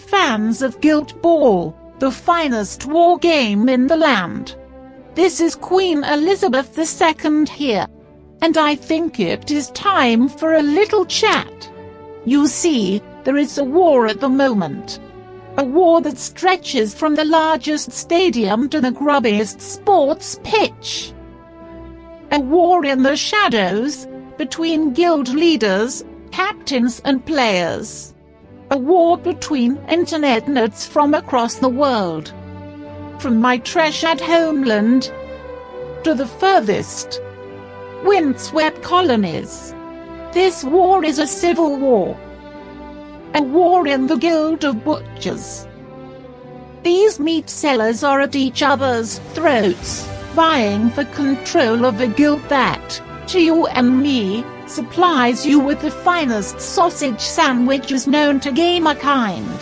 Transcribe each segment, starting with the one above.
fans of Guild Ball, the finest war game in the land. This is Queen Elizabeth II here. And I think it is time for a little chat. You see, there is a war at the moment. A war that stretches from the largest stadium to the grubbiest sports pitch. A war in the shadows, between guild leaders, captains and players. A war between internet nerds from across the world. From my treasured homeland to the furthest windswept colonies. This war is a civil war. A war in the Guild of Butchers. These meat sellers are at each other's throats, vying for control of a guild that, to you and me, supplies you with the finest sausage sandwiches known to gamer kind.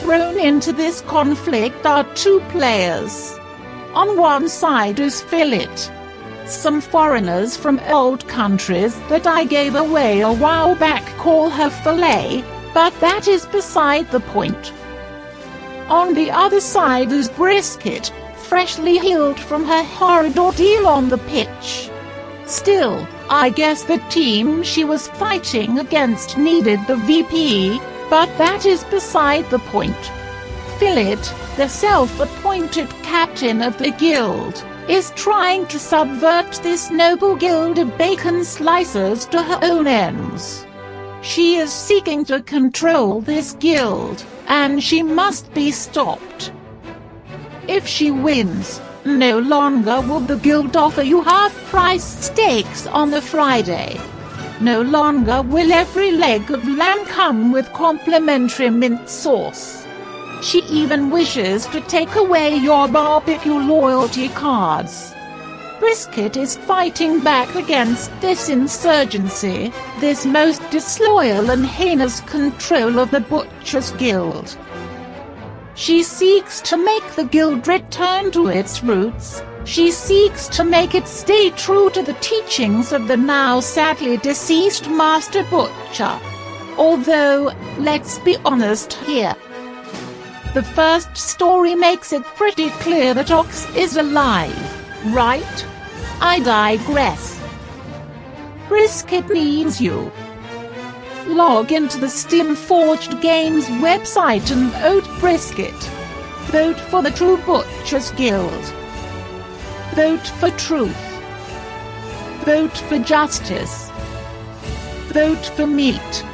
Thrown into this conflict are two players. On one side is Philip, some foreigners from old countries that I gave away a while back call her fillet, but that is beside the point. On the other side is Brisket, freshly healed from her horrid ordeal on the pitch. Still, I guess the team she was fighting against needed the VP, but that is beside the point. Philip, the self-appointed captain of the guild, is trying to subvert this noble guild of bacon slicers to her own ends. She is seeking to control this guild, and she must be stopped. If she wins, no longer will the guild offer you half-price steaks on the Friday. No longer will every leg of lamb come with complimentary mint sauce. She even wishes to take away your barbecue loyalty cards. Brisket is fighting back against this insurgency, this most disloyal and heinous control of the Butchers Guild. She seeks to make the guild return to its roots. She seeks to make it stay true to the teachings of the now sadly deceased Master Butcher. Although, let's be honest here, the first story makes it pretty clear that Ox is alive, right? I digress. Brisket needs you. Log into the Steamforged Games website and vote Brisket. Vote for the True Butchers Guild. Vote for truth. Vote for justice. Vote for meat.